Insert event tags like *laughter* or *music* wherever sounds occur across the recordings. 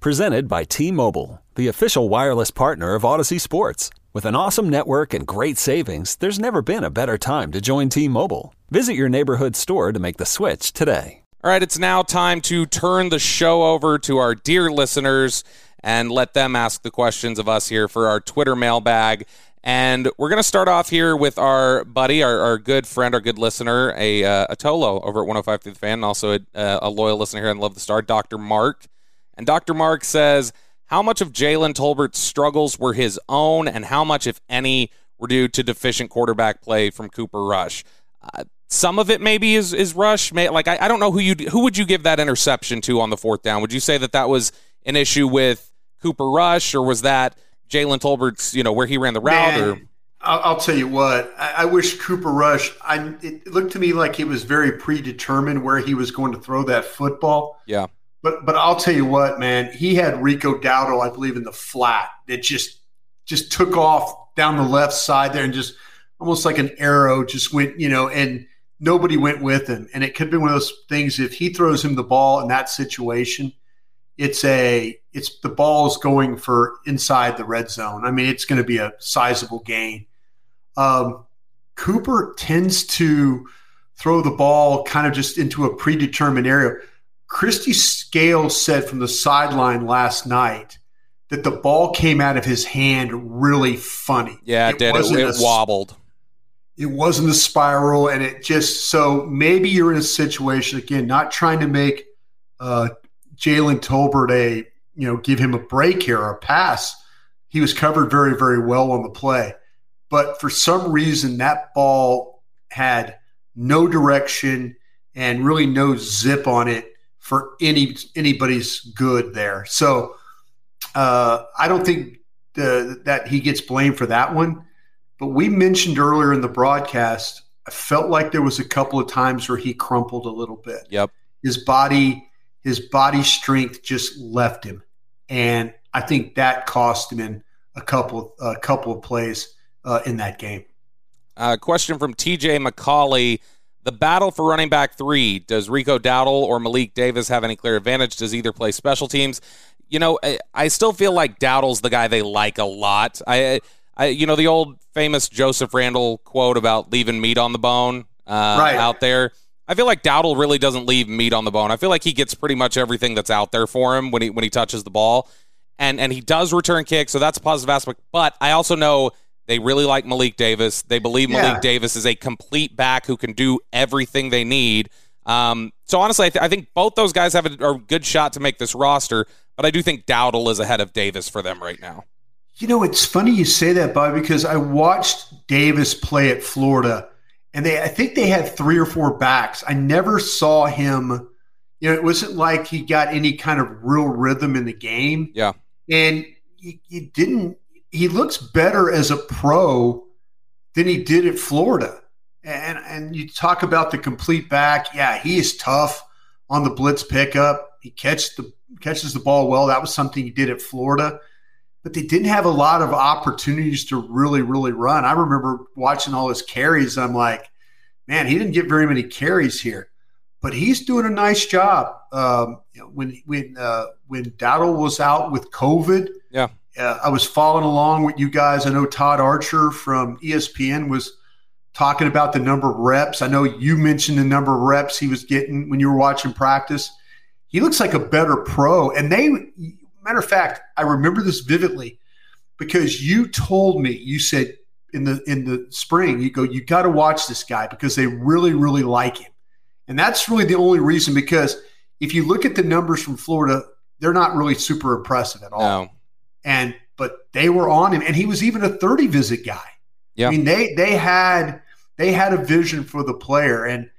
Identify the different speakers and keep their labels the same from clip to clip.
Speaker 1: Presented by T Mobile, the official wireless partner of Audacy Sports. With an awesome network and great savings, there's never been a better time to join T Mobile. Visit your neighborhood store to make the switch today.
Speaker 2: All right, it's now time to turn the show over to our dear listeners and let them ask the questions of us here for our Twitter mailbag. And we're going to start off here with our buddy, our, our good friend, our good listener, a, uh, a Tolo over at 105 through the fan, and also a, uh, a loyal listener here and Love the Star, Dr. Mark. And Dr. Mark says, how much of Jalen Tolbert's struggles were his own, and how much, if any, were due to deficient quarterback play from Cooper Rush? Uh, some of it maybe is is Rush. May, like I, I don't know who you who would you give that interception to on the fourth down? Would you say that that was an issue with Cooper Rush, or was that Jalen Tolbert's you know where he ran the route?
Speaker 3: Man,
Speaker 2: or
Speaker 3: I'll, I'll tell you what. I, I wish Cooper Rush. I it looked to me like he was very predetermined where he was going to throw that football.
Speaker 2: yeah,
Speaker 3: But but I'll tell you what, man, he had Rico Dowdle, I believe, in the flat that just just took off down the left side there and just almost like an arrow just went, you know, and nobody went with him. And it could be one of those things if he throws him the ball in that situation, it's a it's the ball is going for inside the red zone. I mean, it's going to be a sizable gain. Um, Cooper tends to throw the ball kind of just into a predetermined area. Kristi Scales said from the sideline last night that the ball came out of his hand really funny.
Speaker 2: yeah, it, did. It,
Speaker 3: wasn't
Speaker 2: it
Speaker 3: a-
Speaker 2: wobbled.
Speaker 3: It wasn't a spiral, and it just so maybe you're in a situation again, not trying to make uh, Jalen Tolbert a you know give him a break here or a pass. He was covered very very well on the play, but for some reason that ball had no direction and really no zip on it for any anybody's good there. So uh, I don't think the, that he gets blamed for that one. But we mentioned earlier in the broadcast, I felt like there was a couple of times where he crumpled a little bit.
Speaker 2: Yep.
Speaker 3: His body, his body strength just left him, and I think that cost him in a couple a couple of plays uh, in that game.
Speaker 2: Uh, question from TJ McCauley. The battle for running back three. Does Rico Dowdle or Malik Davis have any clear advantage? Does either play special teams? You know, I, I still feel like Dowdle's the guy they like a lot. I, I, you know, the old famous Joseph Randle quote about leaving meat on the bone uh,
Speaker 3: Right.
Speaker 2: out there. I feel like Dowdle really doesn't leave meat on the bone. I feel like he gets pretty much everything that's out there for him when he when he touches the ball, and and he does return kicks, so that's a positive aspect. But I also know they really like Malik Davis. They believe Malik
Speaker 3: Yeah.
Speaker 2: Davis is a complete back who can do everything they need. Um, so honestly, I, th- I think both those guys have a, a good shot to make this roster, but I do think Dowdle is ahead of Davis for them right now.
Speaker 3: You know, it's funny you say that, Bob, because I watched Davis play at Florida, and they I think they had three or four backs. I never saw him. You know, it wasn't like he got any kind of real rhythm in the game.
Speaker 2: Yeah.
Speaker 3: and you, he didn't. He looks better as a pro than he did at Florida. And and you talk about the complete back. Yeah, he is tough on the blitz pickup. He catches the catches the ball well. That was something he did at Florida. But they didn't have a lot of opportunities to really, really run. I remember watching all his carries. I'm like, man, he didn't get very many carries here, but he's doing a nice job. Um, you know, when when uh, when Dowdle was out with COVID,
Speaker 2: Yeah.
Speaker 3: Uh, I was following along with you guys. I know Todd Archer from ESPN was talking about the number of reps. I know you mentioned the number of reps he was getting when you were watching practice. He looks like a better pro. And they, matter of fact, I remember this vividly because you told me, you said in the in the spring, you go, you got to watch this guy because they really, really like him. And that's really the only reason because if you look at the numbers from Florida, they're not really super impressive at all
Speaker 2: No.
Speaker 3: And but they were on him and he was even a 30 visit guy
Speaker 2: Yeah.
Speaker 3: i mean they they had they had a vision for the player and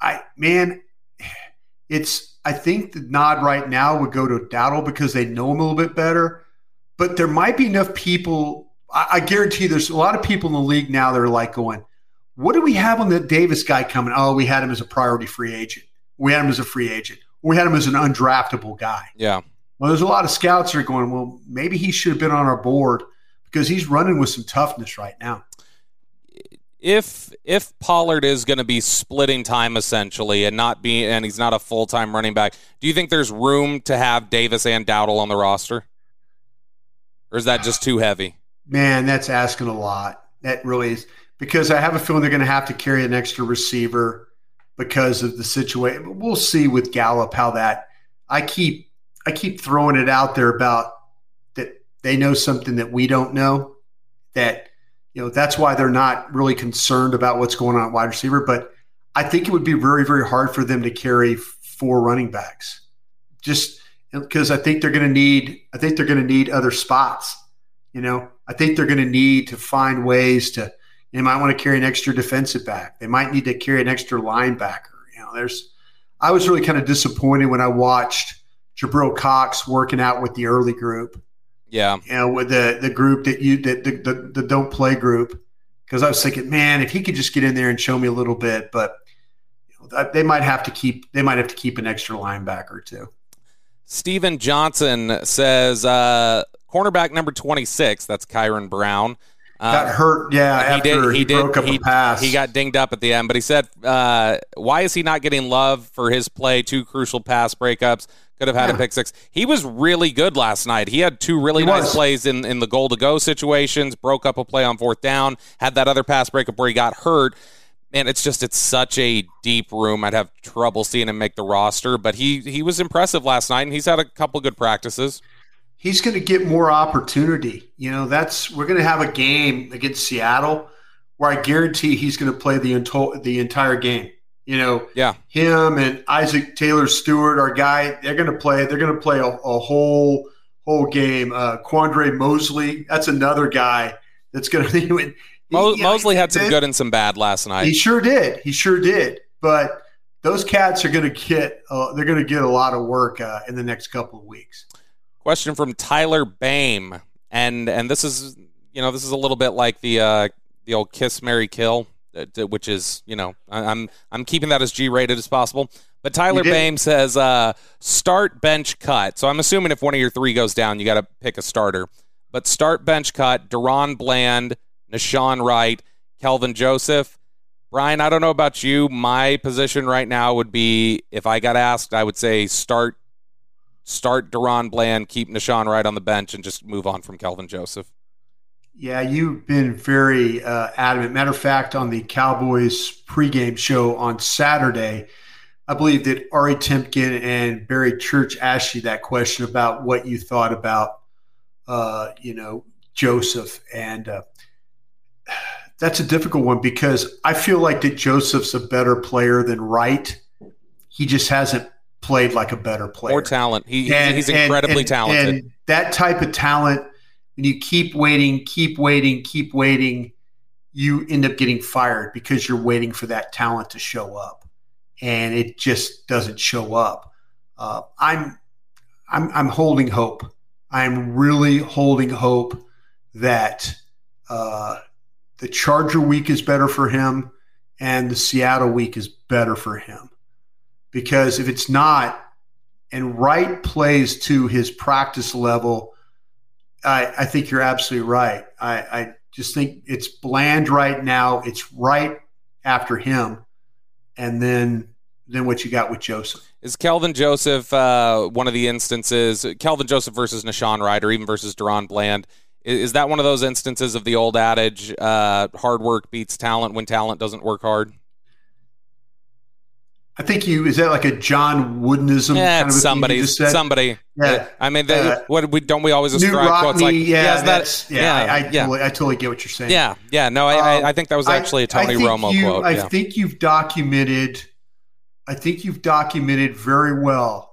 Speaker 3: i man it's I think the nod right now would go to Dowdle because they know him a little bit better. But there might be enough people. I, I guarantee there's a lot of people in the league now that are like going, "What do we have on the Davis guy coming? Oh, we had him as a priority free agent. We had him as a free agent. We had him as an undraftable guy."
Speaker 2: Yeah.
Speaker 3: Well, there's a lot of scouts that are going, "Well, maybe he should have been on our board because he's running with some toughness right now."
Speaker 2: if if Pollard is going to be splitting time essentially and not be and he's not a full time running back, do you think there's room to have Davis and Dowdle on the roster, or is that just too heavy?
Speaker 3: Man, that's asking a lot. That really is because I have a feeling they're going to have to carry an extra receiver because of the situation. We'll see with Gallup how that. I keep I keep throwing it out there about that they know something that we don't know that you know, that's why they're not really concerned about what's going on at wide receiver. But I think it would be very, very hard for them to carry four running backs, just because I think they're going to need. I think they're going to need other spots. You know, I think they're going to need to find ways to. They might want to carry an extra defensive back. They might need to carry an extra linebacker. You know, there's. I was really kind of disappointed when I watched Jabril Cox working out with the early group
Speaker 2: yeah.
Speaker 3: You know, with the the group that you that the, the, the don't play group. Because I was thinking, man, if he could just get in there and show me a little bit, but you know, they might have to keep they might have to keep an extra linebacker too.
Speaker 2: Steven Johnson says uh, cornerback number twenty six. That's Kyron Brown.
Speaker 3: Got hurt, yeah.
Speaker 2: he did. He,
Speaker 3: he
Speaker 2: did.
Speaker 3: Broke up
Speaker 2: he,
Speaker 3: a pass.
Speaker 2: he got dinged up at the end, but he said, uh, "Why is he not getting love for his play? Two crucial pass breakups could have had yeah. a pick six. He was really good last night. He had two really he nice was. plays in in the goal to go situations. Broke up a play on fourth down. Had that other pass breakup where he got hurt. Man, it's just it's such a deep room. I'd have trouble seeing him make the roster, but he he was impressive last night, and he's had a couple good practices
Speaker 3: he's going to get more opportunity. You know, that's we're going to have a game against Seattle where I guarantee he's going to play the the entire game. You know,
Speaker 2: yeah,
Speaker 3: him and Isaac Taylor-Stuart, our guy, they're going to play. They're going to play a, a, whole whole game. Uh, Quandre Mosely, that's another guy that's going to.
Speaker 2: Mo- Mosely had some good and some bad last night.
Speaker 3: He sure did. He sure did. But those cats are going to get. Uh, they're going to get a lot of work uh, in the next couple of weeks.
Speaker 2: Question from Tyler Bame, and and this is you know this is a little bit like the uh, the old kiss Mary kill, uh, which is you know I'm I'm keeping that as G rated as possible. But Tyler Bame says uh, start bench cut. So I'm assuming if one of your three goes down, you got to pick a starter. But start bench cut: DaRon Bland, Nahshon Wright, Kelvin Joseph. Bryan, I don't know about you. My position right now would be if I got asked, I would say start start DaRon Bland, keep Nahshon Wright on the bench, and just move on from Kelvin Joseph?
Speaker 3: Yeah, you've been very uh, adamant. Matter of fact, on the Cowboys pregame show on Saturday, I believe that Ari Temkin and Barry Church asked you that question about what you thought about, uh, you know, Joseph. And uh, that's a difficult one because I feel like that Joseph's a better player than Wright. He just hasn't played like a better player.
Speaker 2: More talent. He, and, he's incredibly
Speaker 3: and,
Speaker 2: talented.
Speaker 3: And that type of talent, when you keep waiting, keep waiting, keep waiting, you end up getting fired because you're waiting for that talent to show up, and it just doesn't show up. Uh, I'm, I'm, I'm holding hope. I'm really holding hope that uh, the Charger week is better for him, and the Seattle week is better for him because if it's not, and Wright plays to his practice level, I, I think you're absolutely right. I, I just think it's Bland Wright now. It's right after him, and then then what you got with Joseph.
Speaker 2: Is Kelvin Joseph uh, one of the instances? Kelvin Joseph versus Nahshon Wright, or even versus DaRon Bland. Is, is that one of those instances of the old adage, uh, "Hard work beats talent" when talent doesn't work hard?
Speaker 3: I think you is that like a John Woodenism?
Speaker 2: Yeah, kind of somebody, somebody. Yeah, I mean, they, uh, what we don't we always ascribe
Speaker 3: Rockne,
Speaker 2: quotes like,
Speaker 3: yeah, yeah, that, yeah, yeah, I, I, yeah. Totally, I, totally, get what you're saying.
Speaker 2: Yeah, yeah, no, I, um, I think that was actually a Tony Romo
Speaker 3: you,
Speaker 2: quote.
Speaker 3: I
Speaker 2: yeah.
Speaker 3: think you've documented. I think you've documented very well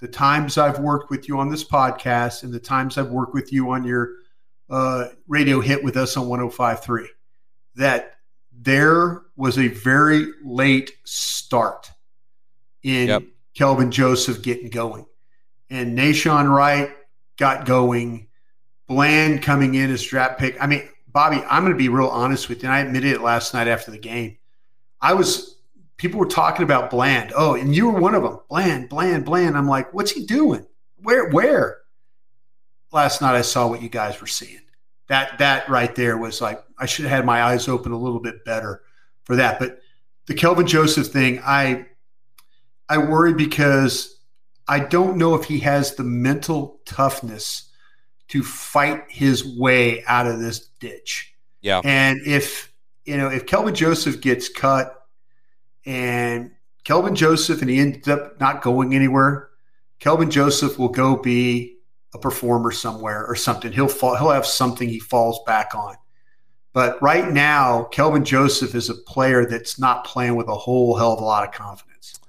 Speaker 3: the times I've worked with you on this podcast and the times I've worked with you on your uh, radio hit with us on 105.3. That there was a very late start in yep. Kelvin Joseph getting going. And Nahshon Wright got going. Bland coming in as draft pick. I mean, Bobby, I'm going to be real honest with you. And I admitted it last night after the game. I was, people were talking about Bland. Oh, and you were one of them. Bland, Bland, Bland. I'm like, what's he doing? Where, where? Last night I saw what you guys were seeing. That, that right there was like, I should have had my eyes open a little bit better for that. But the Kelvin Joseph thing, I, I worry because I don't know if he has the mental toughness to fight his way out of this ditch.
Speaker 2: Yeah.
Speaker 3: And if, you know, if Kelvin Joseph gets cut and Kelvin Joseph and he ends up not going anywhere, Kelvin Joseph will go be a performer somewhere or something. He'll fall, he'll have something he falls back on. But right now, Kelvin Joseph is a player that's not playing with a whole hell of a lot of confidence.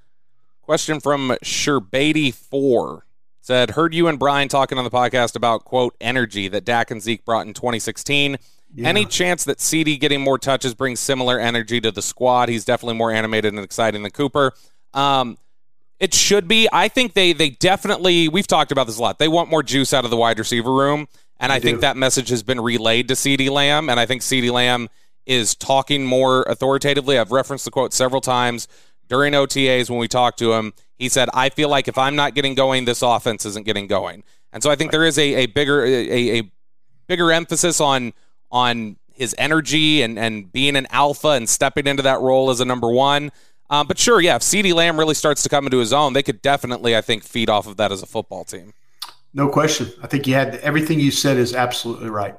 Speaker 2: Question from Sherbady4 said, Heard you and Bryan talking on the podcast about, quote, energy that Dak and Zeke brought in 2016. Yeah. Any chance that CeeDee getting more touches brings similar energy to the squad? He's definitely more animated and exciting than Cooper. Um, it should be. I think they they definitely. We've talked about this a lot. They want more juice out of the wide receiver room, and they I do. think that message has been relayed to CeeDee Lamb. And I think CeeDee Lamb is talking more authoritatively. I've referenced the quote several times during OTAs when we talked to him. He said, I feel like if I'm not getting going, this offense isn't getting going. And so I think there is a, a bigger a, a bigger emphasis on on his energy and, and being an alpha and stepping into that role as a number one. Um, but sure, yeah, if CeeDee Lamb really starts to come into his own, they could definitely, I think, feed off of that as a football team.
Speaker 3: No question. I think you had everything you said is absolutely right.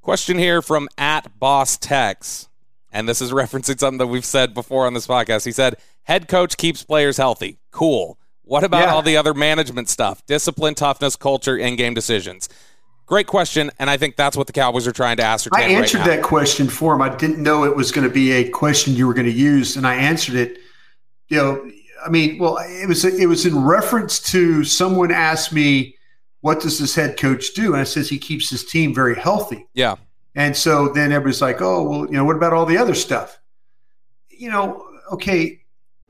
Speaker 2: Question here from at Boss Tex, and this is *laughs* referencing something that we've said before on this podcast. He said, Head coach keeps players healthy. Cool. What about yeah. all the other management stuff? Discipline, toughness, culture, in game decisions. Great question, and I think that's what the Cowboys are trying to ascertain.
Speaker 3: I answered
Speaker 2: right
Speaker 3: that question for him. I didn't know it was going to be a question you were going to use, and I answered it. You know, I mean, well, it was it was in reference to someone asked me, "What does this head coach do?" And I says he keeps his team very healthy.
Speaker 2: Yeah.
Speaker 3: And so then everybody's like, "Oh, well, you know, what about all the other stuff?" You know, okay,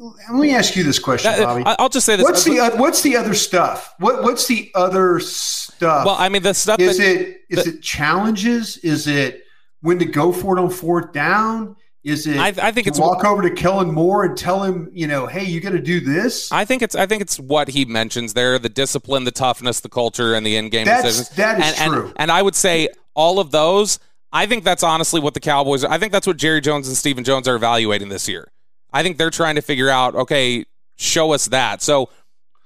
Speaker 3: Let me ask you this question, Bobby.
Speaker 2: I'll just say this.
Speaker 3: What's the uh, what's the other stuff? What what's the other stuff?
Speaker 2: Well, I mean, the stuff
Speaker 3: is
Speaker 2: that,
Speaker 3: it is the, it challenges? Is it when to go for it on fourth down? Is it?
Speaker 2: I, I think it's
Speaker 3: walk over to Kellen Moore and tell him, you know, hey, you got to do this.
Speaker 2: I think it's. I think it's what he mentions there: the discipline, the toughness, the culture, and the in-game decisions.
Speaker 3: That is
Speaker 2: and,
Speaker 3: true.
Speaker 2: And, and I would say all of those. I think that's honestly what the Cowboys. I think that's what Jerry Jones and Stephen Jones are evaluating this year. I think they're trying to figure out, okay, show us that. So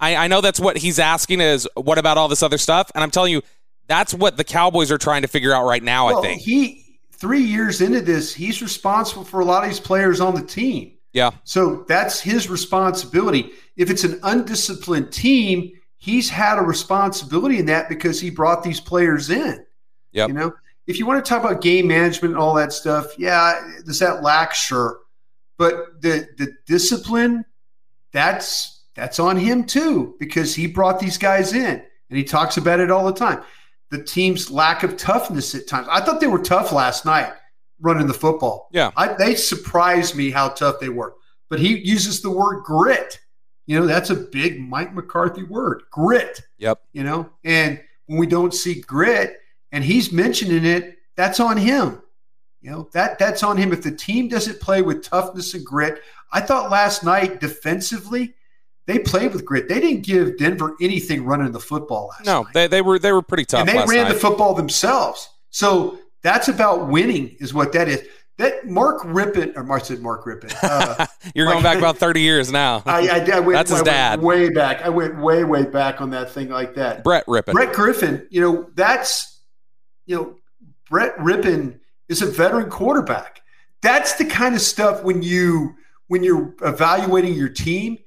Speaker 2: I, I know that's what he's asking is what about all this other stuff? And I'm telling you, that's what the Cowboys are trying to figure out right now,
Speaker 3: well,
Speaker 2: I think.
Speaker 3: He three years into this, he's responsible for a lot of these players on the team.
Speaker 2: Yeah.
Speaker 3: So that's his responsibility. If it's an undisciplined team, he's had a responsibility in that because he brought these players in.
Speaker 2: Yeah.
Speaker 3: You know, if you want to talk about game management and all that stuff, yeah, does that lack? Sure. But the the discipline, that's that's on him too, because he brought these guys in and he talks about it all the time. The team's lack of toughness at times. I thought they were tough last night running the football.
Speaker 2: Yeah.
Speaker 3: I, they surprised me how tough they were. But he uses the word grit. You know, that's a big Mike McCarthy word, grit.
Speaker 2: Yep.
Speaker 3: You know, and when we don't see grit and he's mentioning it, that's on him You know, that that's on him. If the team doesn't play with toughness and grit, I thought last night defensively, they played with grit. They didn't give Denver anything running the football last
Speaker 2: no,
Speaker 3: night.
Speaker 2: they, they were they were pretty tough.
Speaker 3: and they ran
Speaker 2: night.
Speaker 3: the football themselves. So that's about winning, is what that is. That Mark Rypien, or Mark said Mark Rypien. Uh, *laughs*
Speaker 2: You're going back about 30 years now. *laughs*
Speaker 3: I, I, I went,
Speaker 2: That's his
Speaker 3: I
Speaker 2: dad.
Speaker 3: way back. I went way, way back on that thing like that.
Speaker 2: Brett Rypien.
Speaker 3: Brett Griffin, you know, that's, you know, Brett Rypien is a veteran quarterback. That's the kind of stuff when you when you're evaluating your team,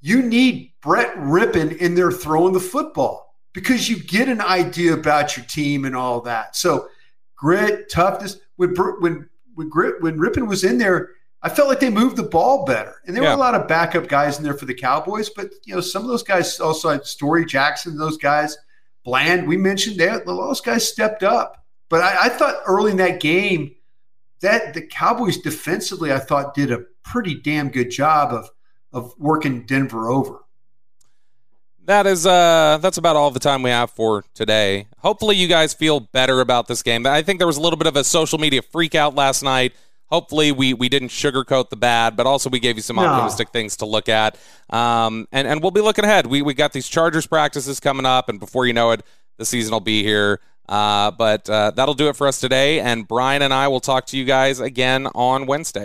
Speaker 3: you need Brett Rypien in there throwing the football because you get an idea about your team and all that. So grit, toughness. When when when grit when Rypien was in there, I felt like they moved the ball better. And there
Speaker 2: Yeah.
Speaker 3: were a lot of backup guys in there for the Cowboys, but you know, some of those guys also had Storey Jackson, those guys, Bland, we mentioned they those guys stepped up. But I, I thought early in that game that the Cowboys defensively, I thought, did a pretty damn good job of of working Denver over.
Speaker 2: That is uh that's about all the time we have for today. Hopefully you guys feel better about this game. I think there was a little bit of a social media freak out last night. Hopefully we we didn't sugarcoat the bad, but also we gave you some
Speaker 3: No.
Speaker 2: optimistic things to look at. Um and, and we'll be looking ahead. We we got these Chargers practices coming up and before you know it, the season will be here. Uh, but uh, that'll do it for us today, and Bryan and I will talk to you guys again on Wednesday.